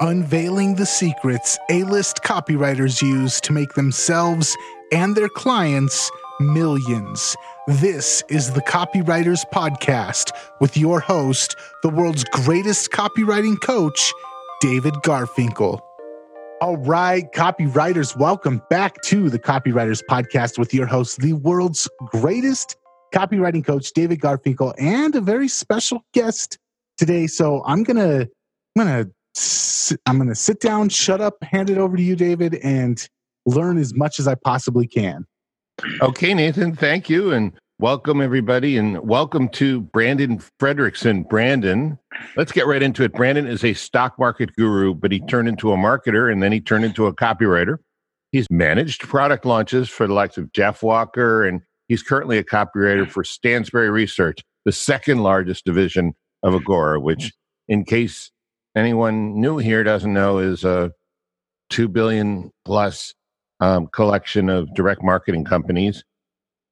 unveiling the secrets A list copywriters use to make themselves and their clients millions. This is the Copywriters Podcast with your host, the world's greatest copywriting coach, David Garfinkel. All right, copywriters, welcome back to the Copywriters Podcast with your host, the world's greatest copywriting coach, David Garfinkel, and a very special guest today. So I'm gonna, I'm gonna, I'm gonna sit down, shut up, hand it over to you, David, and learn as much as I possibly can. Okay, Nathan, thank you, and welcome everybody, and welcome to Brandon Fredrickson. Brandon, let's get right into it. Brandon is a stock market guru, but he turned into a marketer, and then he turned into a copywriter. He's managed product launches for the likes of Jeff Walker, and he's currently a copywriter for Stansberry Research, the second largest division of Agora, which, in case anyone new here doesn't know, is a two billion plus um, collection of direct marketing companies.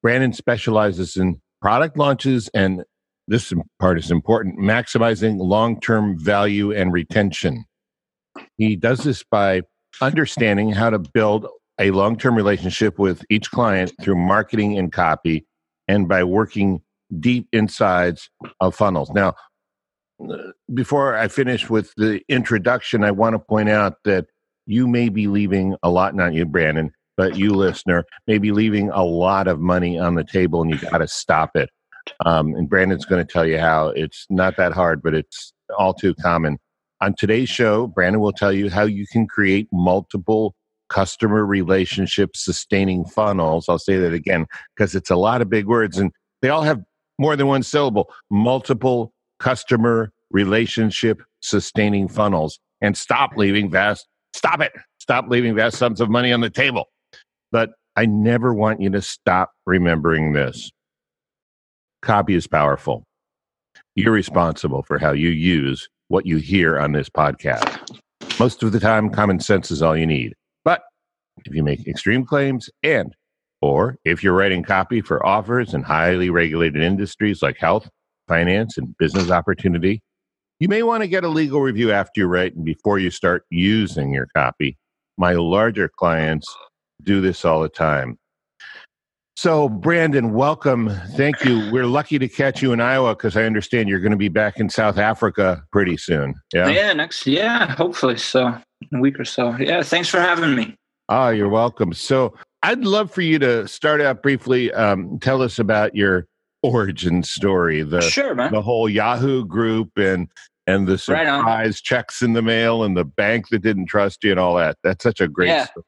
Brandon specializes in product launches, and this part is important maximizing long term value and retention. He does this by understanding how to build a long term relationship with each client through marketing and copy, and by working deep insides of funnels. Now, before I finish with the introduction, I want to point out that you may be leaving a lot, not you, Brandon, but you, listener, may be leaving a lot of money on the table and you got to stop it. Um, and Brandon's going to tell you how it's not that hard, but it's all too common. On today's show, Brandon will tell you how you can create multiple customer relationship sustaining funnels. I'll say that again because it's a lot of big words and they all have more than one syllable. Multiple customer relationship sustaining funnels. And stop leaving vast, stop it. Stop leaving vast sums of money on the table. But I never want you to stop remembering this. Copy is powerful. You're responsible for how you use what you hear on this podcast. Most of the time, common sense is all you need. But if you make extreme claims and or if you're writing copy for offers in highly regulated industries like health, finance, and business opportunity, you may want to get a legal review after you write and before you start using your copy. My larger clients do this all the time. So, Brandon, welcome. Thank you. We're lucky to catch you in Iowa because I understand you're going to be back in South Africa pretty soon. Yeah. Yeah. Next. Yeah. Hopefully. So, a week or so. Yeah. Thanks for having me. Oh, you're welcome. So, I'd love for you to start out briefly. Um, tell us about your origin story. The sure, man. The whole Yahoo group and and the surprise right checks in the mail and the bank that didn't trust you and all that. That's such a great. Yeah. Story.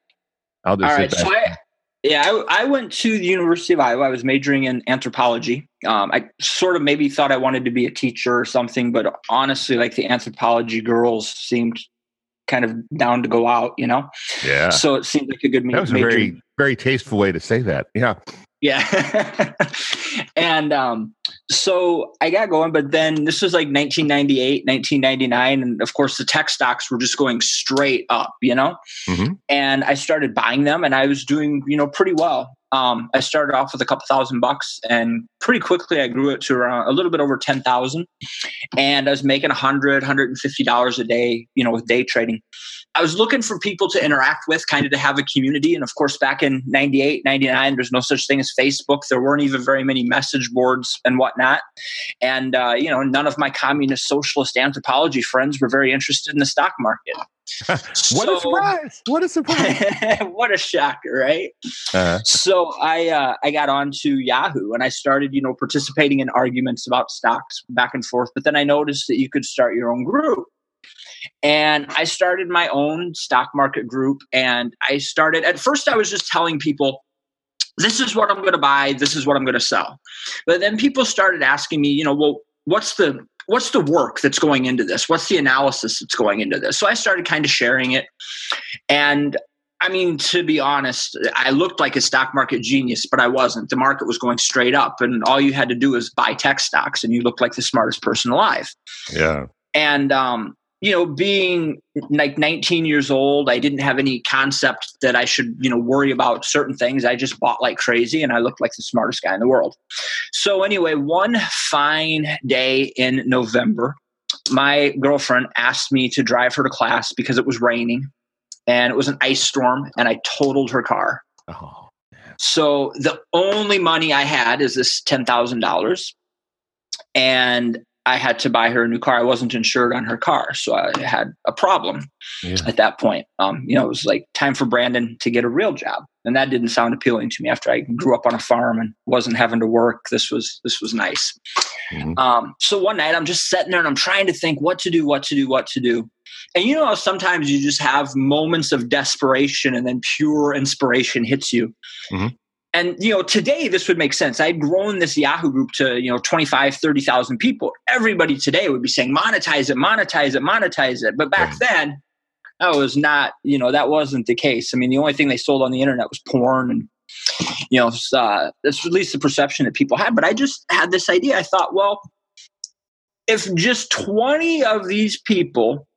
I'll just all right. So I, yeah, I, I, went to the University of Iowa. I was majoring in anthropology. Um, I sort of maybe thought I wanted to be a teacher or something, but honestly, like the anthropology girls seemed kind of down to go out, you know? Yeah. So it seemed like a good That was major. a very, very tasteful way to say that. Yeah. Yeah. and um, so I got going, but then this was like 1998, 1999. And of course, the tech stocks were just going straight up, you know? Mm-hmm. And I started buying them and I was doing, you know, pretty well. Um, I started off with a couple thousand bucks and pretty quickly I grew it to around a little bit over 10,000 and I was making a hundred, hundred and fifty dollars a day, you know, with day trading. I was looking for people to interact with, kind of to have a community. And of course, back in 98, 99, there's no such thing as Facebook. There weren't even very many message boards and whatnot. And, uh, you know, none of my communist socialist anthropology friends were very interested in the stock market. what so, a surprise! What a surprise! what a shocker, right? Uh-huh. So I uh, I got onto Yahoo and I started, you know, participating in arguments about stocks back and forth. But then I noticed that you could start your own group. And I started my own stock market group. And I started, at first, I was just telling people, this is what I'm going to buy, this is what I'm going to sell. But then people started asking me, you know, well, what's the what's the work that's going into this? What's the analysis that's going into this? So i started kind of sharing it. And i mean to be honest i looked like a stock market genius but i wasn't. The market was going straight up and all you had to do was buy tech stocks and you looked like the smartest person alive. Yeah. And um you know, being like 19 years old, I didn't have any concept that I should, you know, worry about certain things. I just bought like crazy and I looked like the smartest guy in the world. So, anyway, one fine day in November, my girlfriend asked me to drive her to class because it was raining and it was an ice storm and I totaled her car. Oh. So the only money I had is this $10,000 and I had to buy her a new car. I wasn't insured on her car, so I had a problem yeah. at that point. Um, you know, it was like time for Brandon to get a real job, and that didn't sound appealing to me. After I grew up on a farm and wasn't having to work, this was this was nice. Mm-hmm. Um, so one night, I'm just sitting there and I'm trying to think what to do, what to do, what to do. And you know, sometimes you just have moments of desperation, and then pure inspiration hits you. Mm-hmm and you know today this would make sense. I'd grown this yahoo group to you know 25 30000 people. Everybody today would be saying monetize it monetize it monetize it. But back then that was not you know that wasn't the case. I mean the only thing they sold on the internet was porn and you know uh, that's at least the perception that people had. But i just had this idea. I thought well if just 20 of these people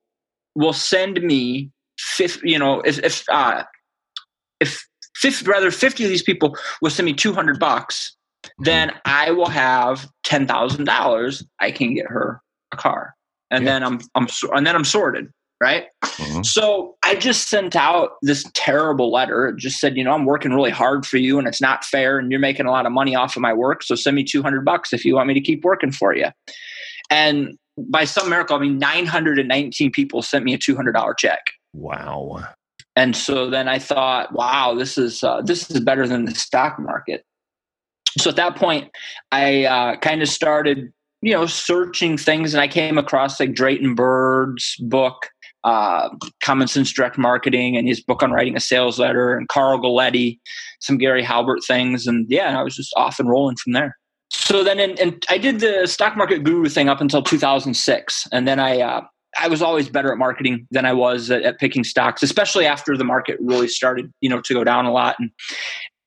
will send me 50 you know if if uh if 50, rather 50 of these people will send me 200 bucks, then I will have $10,000. I can get her a car. And yeah. then I'm, I'm, and then I'm sorted. Right. Mm-hmm. So I just sent out this terrible letter. It just said, you know, I'm working really hard for you and it's not fair and you're making a lot of money off of my work. So send me 200 bucks if you want me to keep working for you. And by some miracle, I mean, 919 people sent me a $200 check. Wow and so then I thought, wow, this is uh, this is better than the stock market. So at that point, I uh, kind of started, you know, searching things, and I came across like Drayton Bird's book, uh, Common Sense Direct Marketing, and his book on writing a sales letter, and Carl Galletti, some Gary Halbert things, and yeah, I was just off and rolling from there. So then, and I did the stock market guru thing up until 2006, and then I uh, I was always better at marketing than I was at, at, picking stocks, especially after the market really started, you know, to go down a lot. And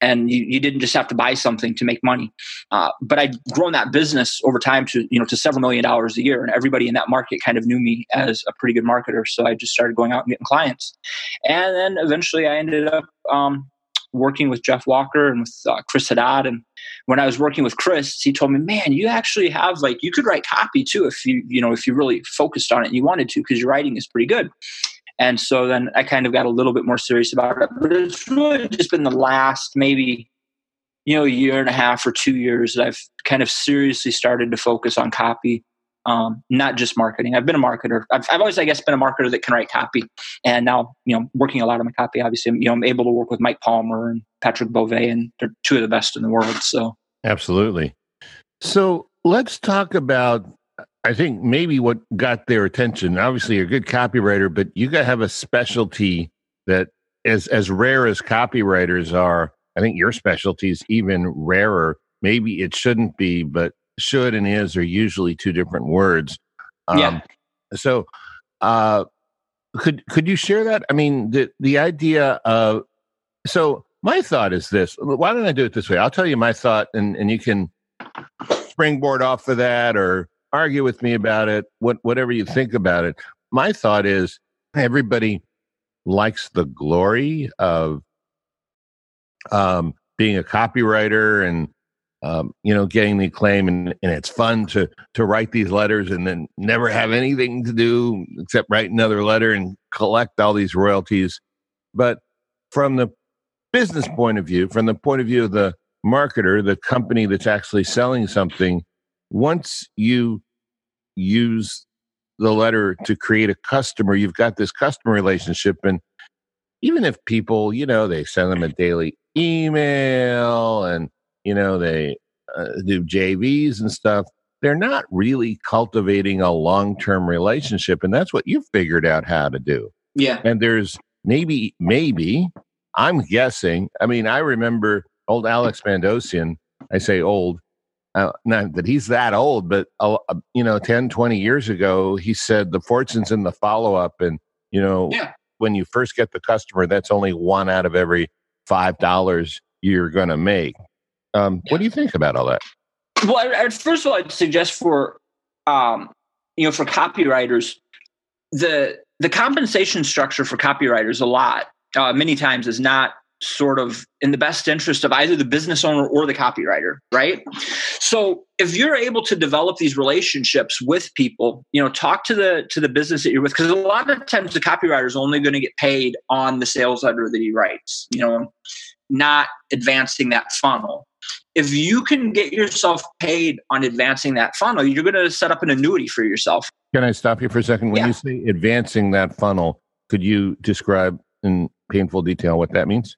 and you, you didn't just have to buy something to make money. Uh, but I'd grown that business over time to you know to several million dollars a year, and everybody in that market kind of knew me as a pretty good marketer. So I just started going out and getting clients, and then eventually I ended up um, working with Jeff Walker and with uh, Chris Haddad. And when I was working with Chris, he told me, "Man, you actually have like you could write copy too if you you know if you really focused on it and you wanted to because your writing is pretty good." And so then I kind of got a little bit more serious about it. But it's really just been the last maybe you know a year and a half or two years that I've kind of seriously started to focus on copy um, not just marketing. I've been a marketer. I've, I've, always, I guess, been a marketer that can write copy, and now you know, working a lot on my copy. Obviously, you know, I'm able to work with Mike Palmer and Patrick Beauvais, and they're two of the best in the world. So, absolutely. So let's talk about. I think maybe what got their attention. Obviously, you're a good copywriter, but you got to have a specialty that, as as rare as copywriters are, I think your specialty is even rarer. Maybe it shouldn't be, but should and is are usually two different words. Um, yeah. So, uh, could could you share that? I mean, the the idea of so my thought is this. Why don't I do it this way? I'll tell you my thought, and and you can springboard off of that or argue with me about it. What whatever you think about it. My thought is everybody likes the glory of um, being a copywriter and um, you know, getting the acclaim, and, and it's fun to to write these letters and then never have anything to do except write another letter and collect all these royalties. But from the business point of view, from the point of view of the marketer, the company that's actually selling something, once you use the letter to create a customer, you've got this customer relationship. And even if people, you know, they send them a daily email and you know, they uh, do JVs and stuff. They're not really cultivating a long term relationship. And that's what you've figured out how to do. Yeah. And there's maybe, maybe, I'm guessing. I mean, I remember old Alex Mandossian. I say old, uh, not that he's that old, but, uh, you know, 10, 20 years ago, he said the fortune's in the follow up. And, you know, yeah. when you first get the customer, that's only one out of every $5 you're going to make. Um, what do you think about all that? Well, I, I, first of all, I'd suggest for um, you know for copywriters the the compensation structure for copywriters a lot uh, many times is not sort of in the best interest of either the business owner or the copywriter, right? so if you're able to develop these relationships with people you know talk to the to the business that you're with because a lot of times the copywriter is only going to get paid on the sales letter that he writes you know not advancing that funnel if you can get yourself paid on advancing that funnel you're going to set up an annuity for yourself can i stop you for a second when Yeah. you say advancing that funnel could you describe in painful detail what that means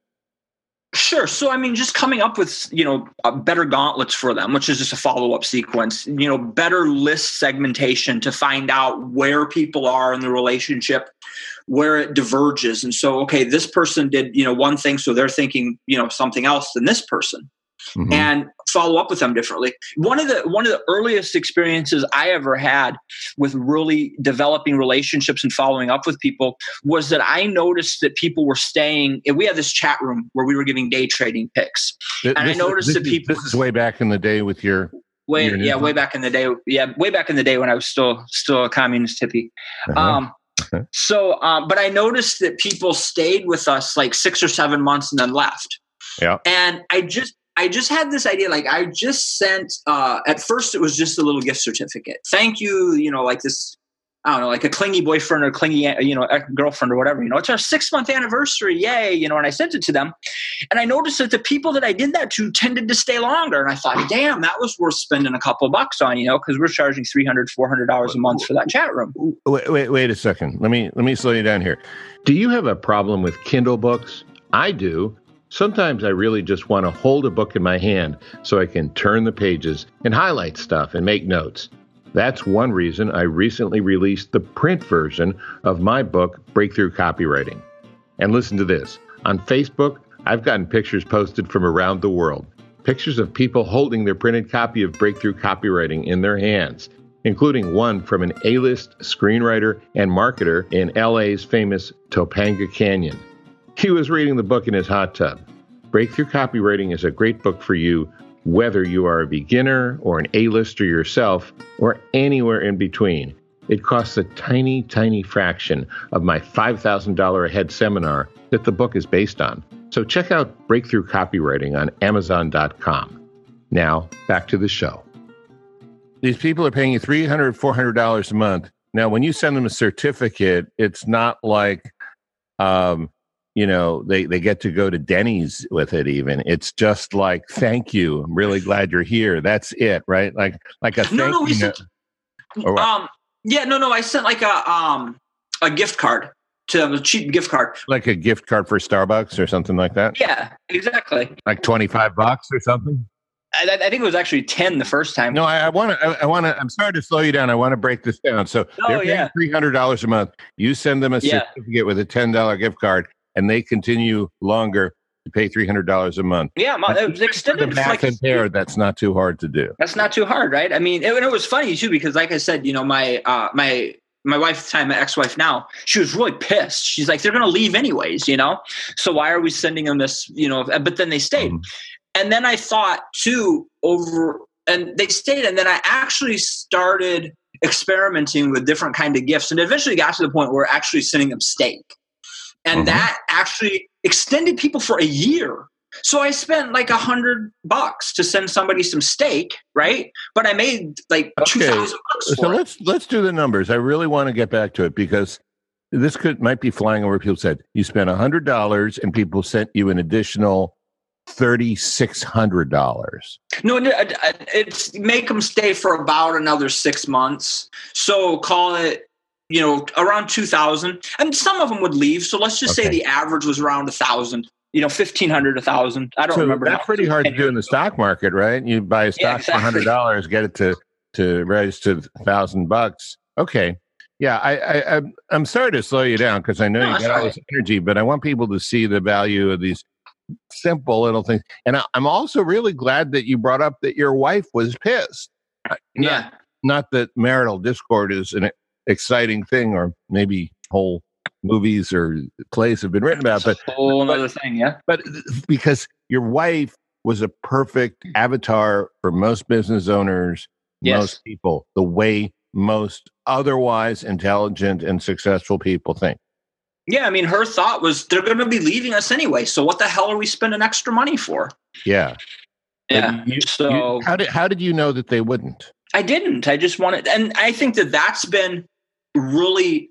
Sure. So, I mean, just coming up with, you know, uh, better gauntlets for them, which is just a follow up sequence, you know, better list segmentation to find out where people are in the relationship, where it diverges. And so, okay, this person did, you know, one thing. So they're thinking, you know, something else than this person Mhm. and follow up with them differently. One of the one of the earliest experiences I ever had with really developing relationships and following up with people was that I noticed that people were staying. We had this chat room where we were giving day trading picks. And I noticed this that people- this is way back in the day with your Way yeah, way back in the day. Yeah, way back in the day when I was still still a communist hippie. uh-huh. Um, so, um, but I noticed that people stayed with us like six or seven months and then left. Yeah. And I just, I just had this idea. Like, I just sent. Uh, at first, it was just a little gift certificate. Thank you. You know, like this. I don't know, like a clingy boyfriend or clingy, you know, girlfriend or whatever. You know, it's our six month anniversary, yay! You know, and I sent it to them, and I noticed that the people that I did that to tended to stay longer. And I thought, damn, that was worth spending a couple bucks on, you know, because we're charging 300 dollars a month for that chat room. Wait, wait, wait a second. Let me let me slow you down here. Do you have a problem with Kindle books? I do. Sometimes I really just want to hold a book in my hand so I can turn the pages and highlight stuff and make notes. That's one reason I recently released the print version of my book, Breakthrough Copywriting. And listen to this on Facebook, I've gotten pictures posted from around the world. Pictures of people holding their printed copy of Breakthrough Copywriting in their hands including one from an A list screenwriter and marketer in LA's famous Topanga Canyon. He was reading the book in his hot tub. Breakthrough Copywriting is a great book for you, whether you are a beginner or an A lister yourself, or anywhere in between. It costs a tiny, tiny fraction of my $5,000 a head seminar that the book is based on. So check out Breakthrough Copywriting on Amazon.com. Now, back to the show. These people are paying you $300, $400 a month. Now, when you send them a certificate, it's not like, um, you know, they, they get to go to Denny's with it even. It's just like, thank you. I'm really glad you're here. That's it, right? Like, like a thank No, no, we you sent. Um, yeah, no, no, I sent like a um a gift card to a cheap gift card. like a gift card for Starbucks or something like that. Yeah, exactly. Like 25 bucks or something. I, I think it was actually ten the first time. No, I want to. I, want to. I'm sorry to slow you down. I want to break this down. So Oh, they're paying yeah. three hundred dollars a month. You send them a Yeah. certificate with a ten dollar gift card, and they continue longer to pay three hundred dollars a month. Yeah, my, it was extended. math like, impaired. That's not too hard to do. That's not too hard, right? I mean, it, and it was funny too because, like I said, you know, my uh, my my wife at the time, my ex-wife now, she was really pissed. She's like, they're going to leave anyways, you know. So why are we sending them this? You know, but then they stayed, Mhm. and then I thought too over, and they stayed, and then I actually started experimenting with different kind of gifts, and eventually got to the point where actually sending them steak, and Mhm. that actually extended people for a year. So I spent like a hundred bucks to send somebody some steak, right? But I made like two Okay. thousand bucks So let's let's do the numbers. I really want to get back to it because this could might be flying over people's head. You spent a hundred dollars, and people sent you an additional thirty six hundred dollars. No, no, uh, uh, it's make them stay for about another six months. So call it, you know, around two thousand. And some of them would leave. So let's just say the average was around a thousand. You know, fifteen hundred, a thousand. I don't So remember. that's pretty hard to do in the stock market, right? You buy a stock for exactly. hundred dollars, get it to to raise to thousand bucks. Okay, yeah, I, I I'm sorry to slow you down because I know No, you got all this energy, but I want people to see the value of these simple little things. And I, I'm also really glad that you brought up that your wife was pissed. I- Not, Yeah, not that marital discord is an exciting thing, or maybe whole movies or plays have been written about, but whole other thing. Yeah, but because your wife was a perfect avatar for most business owners, Yes. most people, the way most otherwise intelligent and successful people think. yeah. I mean, her thought was they're going to be leaving us anyway. So what the hell are we spending extra money for? Yeah. Yeah. You, so you, how did how did you know that they wouldn't? I didn't. I just wanted, and I think that that's been really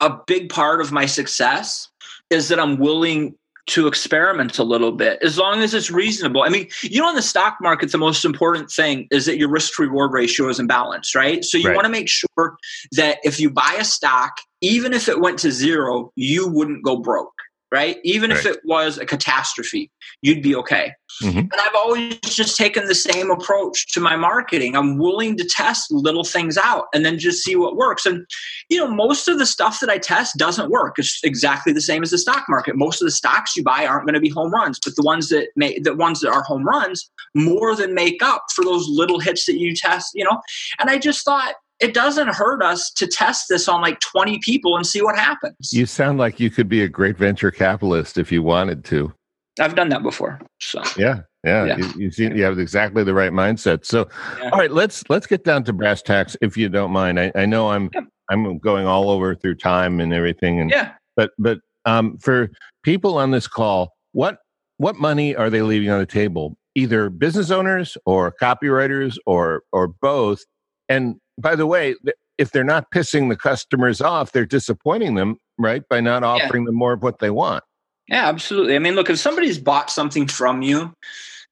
a big part of my success is that I'm willing to experiment a little bit as long as it's reasonable. I mean, you know, in the stock market, the most important thing is that your risk reward ratio is in balance, right? So you Right. want to make sure that if you buy a stock, even if it went to zero, you wouldn't go broke, right? Even if it was a catastrophe, you'd be okay. Mhm. And I've always just taken the same approach to my marketing. I'm willing to test little things out and then just see what works. And, you know, most of the stuff that I test doesn't work. It's exactly the same as the stock market. Most of the stocks you buy aren't going to be home runs, but the ones that may, the ones that are home runs more than make up for those little hits that you test, you know. And I just thought it doesn't hurt us to test this on like 20 people and see what happens. You sound like you could be a great venture capitalist if you wanted to. I've done that before. So, Yeah, yeah. Yeah. You, you seem you have exactly the right mindset. So, Yeah. all right, let's let's get down to brass tacks, if you don't mind. I, I know I'm Yep. I'm going all over through time and everything, and yeah. but but um, for people on this call, what what money are they leaving on the table? Either business owners or copywriters or or both. And by the way, if they're not pissing the customers off, they're disappointing them, right? By not offering them more of what they want. Yeah, absolutely. I mean, look, if somebody's bought something from you,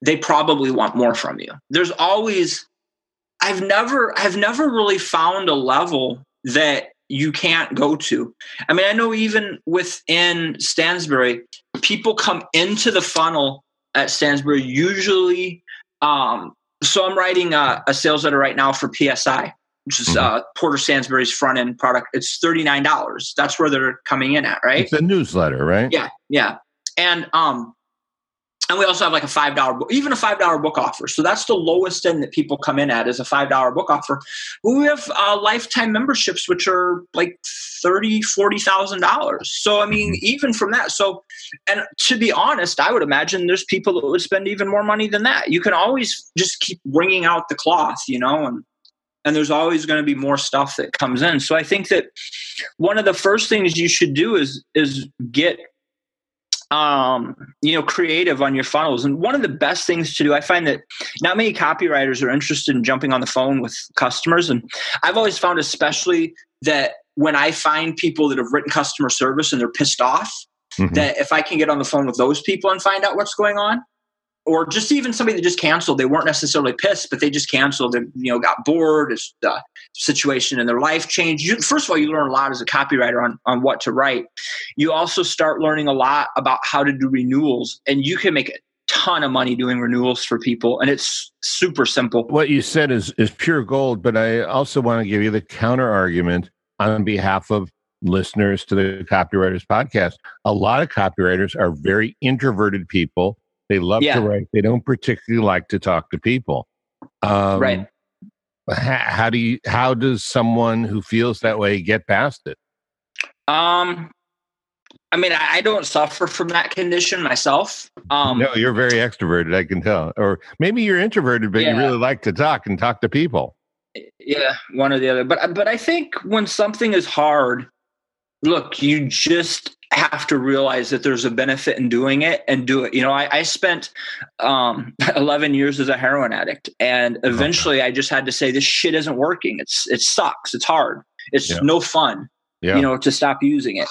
they probably want more from you. There's always I've never I've never really found a level that you can't go to. I mean, I know even within Stansberry, people come into the funnel at Stansberry usually um so I'm writing a, a sales letter right now for PSI, which is Mhm. uh, Porter Stansberry's front end product. It's thirty nine dollars. That's where they're coming in at, right? It's a newsletter, right? Yeah, yeah, and um, and we also have like a five dollar, even a five dollar book offer. So that's the lowest end that people come in at is a five dollar book offer. But we have uh, lifetime memberships, which are like thirty, forty thousand dollars. So I mean, even from that, so and to be honest, I would imagine there's people that would spend even more money than that. You can always just keep wringing out the cloth, you know, and and there's always going to be more stuff that comes in. So I think that one of the first things you should do is is get um you know creative on your funnels and one of the best things to do i find that not many copywriters are interested in jumping on the phone with customers and i've always found especially that when i find people that have written customer service and they're pissed off Mhm. that if i can get on the phone with those people and find out what's going on or just even somebody that just canceled they weren't necessarily pissed but they just canceled and you know got bored the situation in their life changed. You, first of all you learn a lot as a copywriter on, on what to write. You also start learning a lot about how to do renewals and you can make a ton of money doing renewals for people and it's super simple. What you said is is pure gold but i also want to give you the counter argument on behalf of listeners to the copywriters podcast. A lot of copywriters are very introverted people they love Yeah. to write. They don't particularly like to talk to people. Um, Right. how, how do you how does someone who feels that way get past it? Um i mean i, I don't suffer from that condition myself. Um no you're very extroverted i can tell. Or maybe you're introverted but you really like to talk and talk to people. Yeah one or the other. But but i think when something is hard look you just have to realize that there's a benefit in doing it and do it. You know i, I spent um 11 years as a heroin addict and eventually i just had to say this shit isn't working. It's it sucks. It's hard. It's Yeah. no fun yeah. you know to stop using it.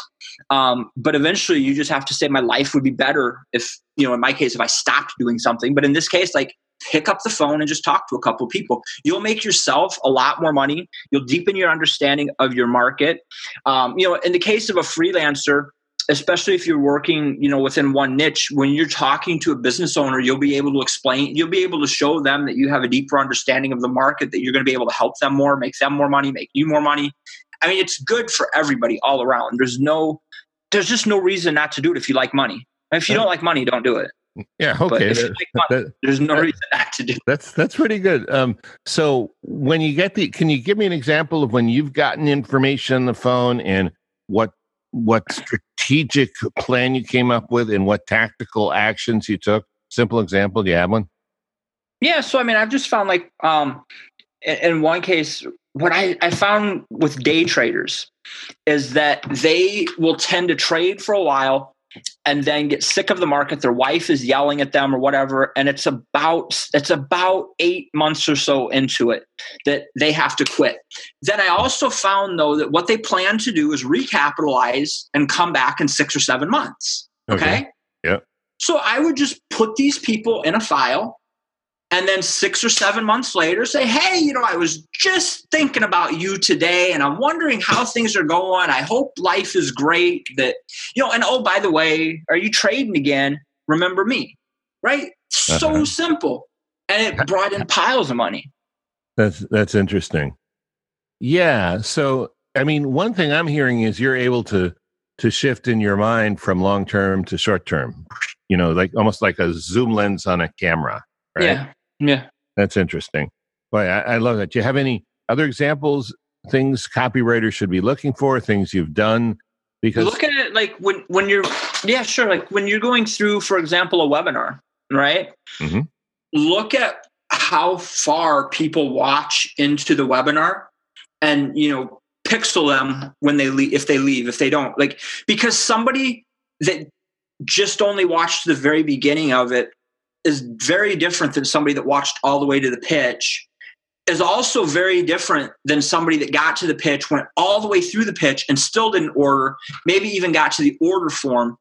Um, but eventually you just have to say my life would be better if you know in my case if i stopped doing something. But in this case like pick up the phone and just talk to a couple of people. You'll make yourself a lot more money. You'll deepen your understanding of your market. Um, you know in the case of a freelancer especially if you're working you know within one niche when you're talking to a business owner you'll be able to explain you'll be able to show them that you have a deeper understanding of the market that you're going to be able to help them more make them more money make you more money. I mean it's good for everybody all around. There's no there's just no reason not to do it if you like money. If you don't like money don't do it. Yeah but okay that- like money, that- there's no reason not to do it. That's that's pretty good. Um, so when you get the, can you give me an example of when you've gotten information on the phone and what what strategic plan you came up with and what tactical actions you took? Simple example. Do you have one? Yeah, so I mean, I've just found like um, in, one case, what I, I found with day traders is that they will tend to trade for a while and then get sick of the market. Their wife is yelling at them or whatever. And it's about it's about 8 months or so into it that they have to quit. Then i also found though that what they plan to do is recapitalize and come back in 6 or 7 months. Okay, okay? yeah. So i would just put these people in a file and then six or seven months later say hey you know i was just thinking about you today and i'm wondering how things are going. I hope life is great that you know and oh by the way are you trading again? Remember me. Right? So uh-huh. simple. And it brought in piles of money. That's that's interesting. Yeah so i mean one thing i'm hearing is you're able to to shift in your mind from long term to short term. You know like almost like a zoom lens on a camera right? yeah yeah. That's interesting. Boy, I, I love that. Do you have any other examples, things copywriters should be looking for, things you've done? Because look at it like when when you're yeah, sure. Like when you're going through, for example, a webinar, right? Mm-hmm. Look at how far people watch into the webinar and you know pixel them when they leave if they leave if they don't like because somebody that just only watched the very beginning of it is very different than somebody that watched all the way to the pitch is also very different than somebody that got to the pitch went all the way through the pitch and still didn't order maybe even got to the order form.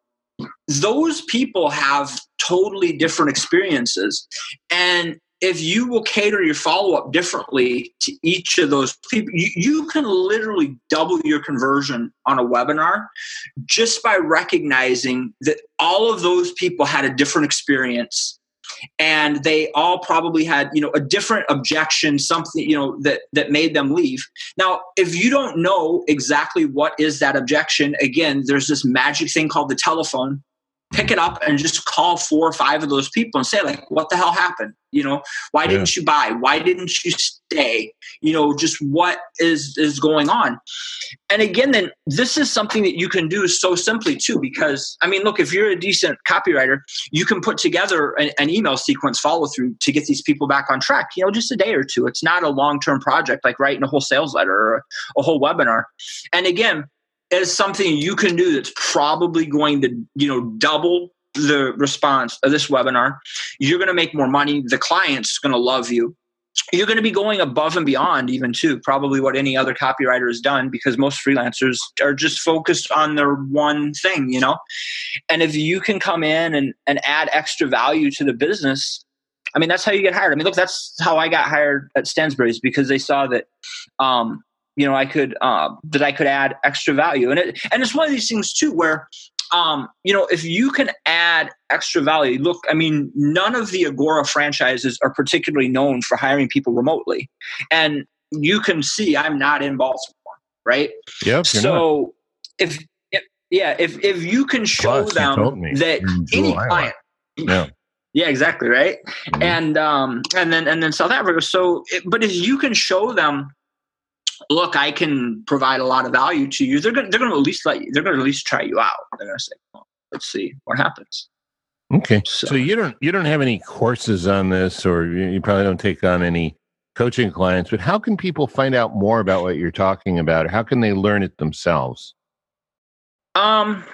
Those people have totally different experiences. And if you will cater your follow-up differently to each of those people you, you, can literally double your conversion on a webinar just by recognizing that all of those people had a different experience and they all probably had you know a different objection something you know that that made them leave. Now if you don't know exactly what is that objection again there's this magic thing called the telephone. Pick it up and just call four or five of those people and say like what the hell happened you know? Why yeah. didn't you buy? Why didn't you stay? You know just what is is going on? And again then this is something that you can do so simply too because i mean look if you're a decent copywriter you can put together an, an email sequence follow through to get these people back on track you know just a day or two. It's not a long term project like writing a whole sales letter or a, whole webinar. And again is something you can do that's probably going to you know double the response of this webinar you're going to make more money the client's going to love you. You're going to be going above and beyond even too probably what any other copywriter has done because most freelancers are just focused on their one thing you know? And if you can come in and, and add extra value to the business i mean that's how you get hired. I mean look that's how i got hired at stansberry's because they saw that um, you know I could uh, that I could add extra value, and it and it's one of these things too where um, you know if you can add extra value. Look, I mean, none of the Agora franchises are particularly known for hiring people remotely, and you can see I'm not in Baltimore, right? Yeah. So if, if yeah, if if you can show Plus, them that any client. Yeah. Yeah, exactly, right. Mm-hmm. And um, and then and then South Africa. So, but if you can show them look, I can provide a lot of value to you, they're going they're going to at least let you, they're going to at least try you out. They're going to say, well, let's see what happens. Okay. So, so, you don't you don't have any courses on this, or you probably don't take on any coaching clients. But how can people find out more about what you're talking about, or how can they learn it themselves? Um,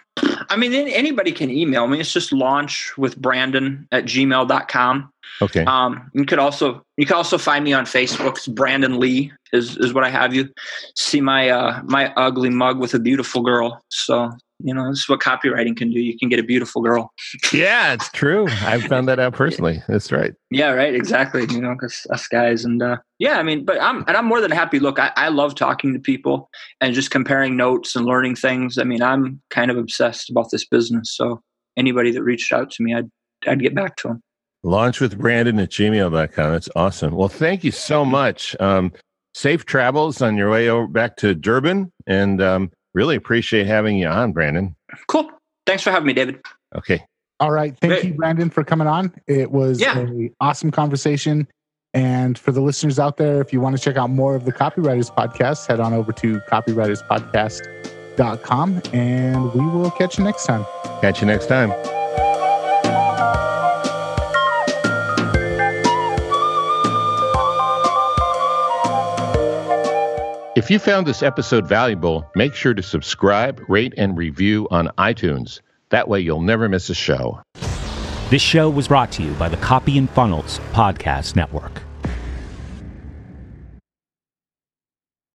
I mean, anybody can email me. It's just launch with Brandon at gmail.com. Okay. Um, you could also you can also find me on Facebook. It's Brandon Lee is is what I have you see my uh my ugly mug with a beautiful girl. So you know this is what copywriting can do. You can get a beautiful girl. Yeah, it's true. I've found that out personally. That's right. Yeah, right. Exactly. You know, because us guys and uh, yeah, I mean, but I'm and I'm more than happy. Look, I, I love talking to people and just comparing notes and learning things. I mean, I'm kind of obsessed about this business. So anybody that reached out to me, I'd I'd get back to them. Launch with Brandon at gmail.com. That's awesome. Well, thank you so much. Um, safe travels on your way over back to Durban. And um, really appreciate having you on, Brandon. Cool. Thanks for having me, David. Okay. All right. Thank Great. you, Brandon, for coming on. It was yeah. an awesome conversation. And for the listeners out there, if you want to check out more of the Copywriters Podcast, head on over to copywriterspodcast.com and we will catch you next time. Catch you next time. If you found this episode valuable, make sure to subscribe, rate, and review on iTunes. That way you'll never miss a show. This show was brought to you by the Copy and Funnels Podcast Network.